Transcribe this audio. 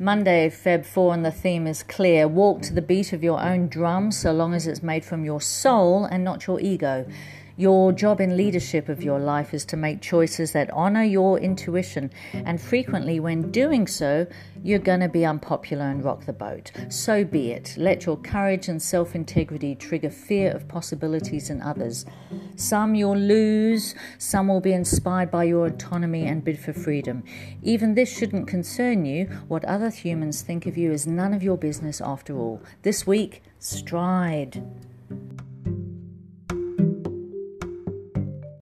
Monday, Feb 4, and the theme is clear. Walk to the beat of your own drum so long as it's made from your soul and not your ego. Your job in leadership of your life is to make choices that honor your intuition, and frequently, when doing so, you're going to be unpopular and rock the boat. So be it. Let your courage and self integrity trigger fear of possibilities in others. Some you'll lose, some will be inspired by your autonomy and bid for freedom. Even this shouldn't concern you. What other humans think of you is none of your business after all. This week, stride.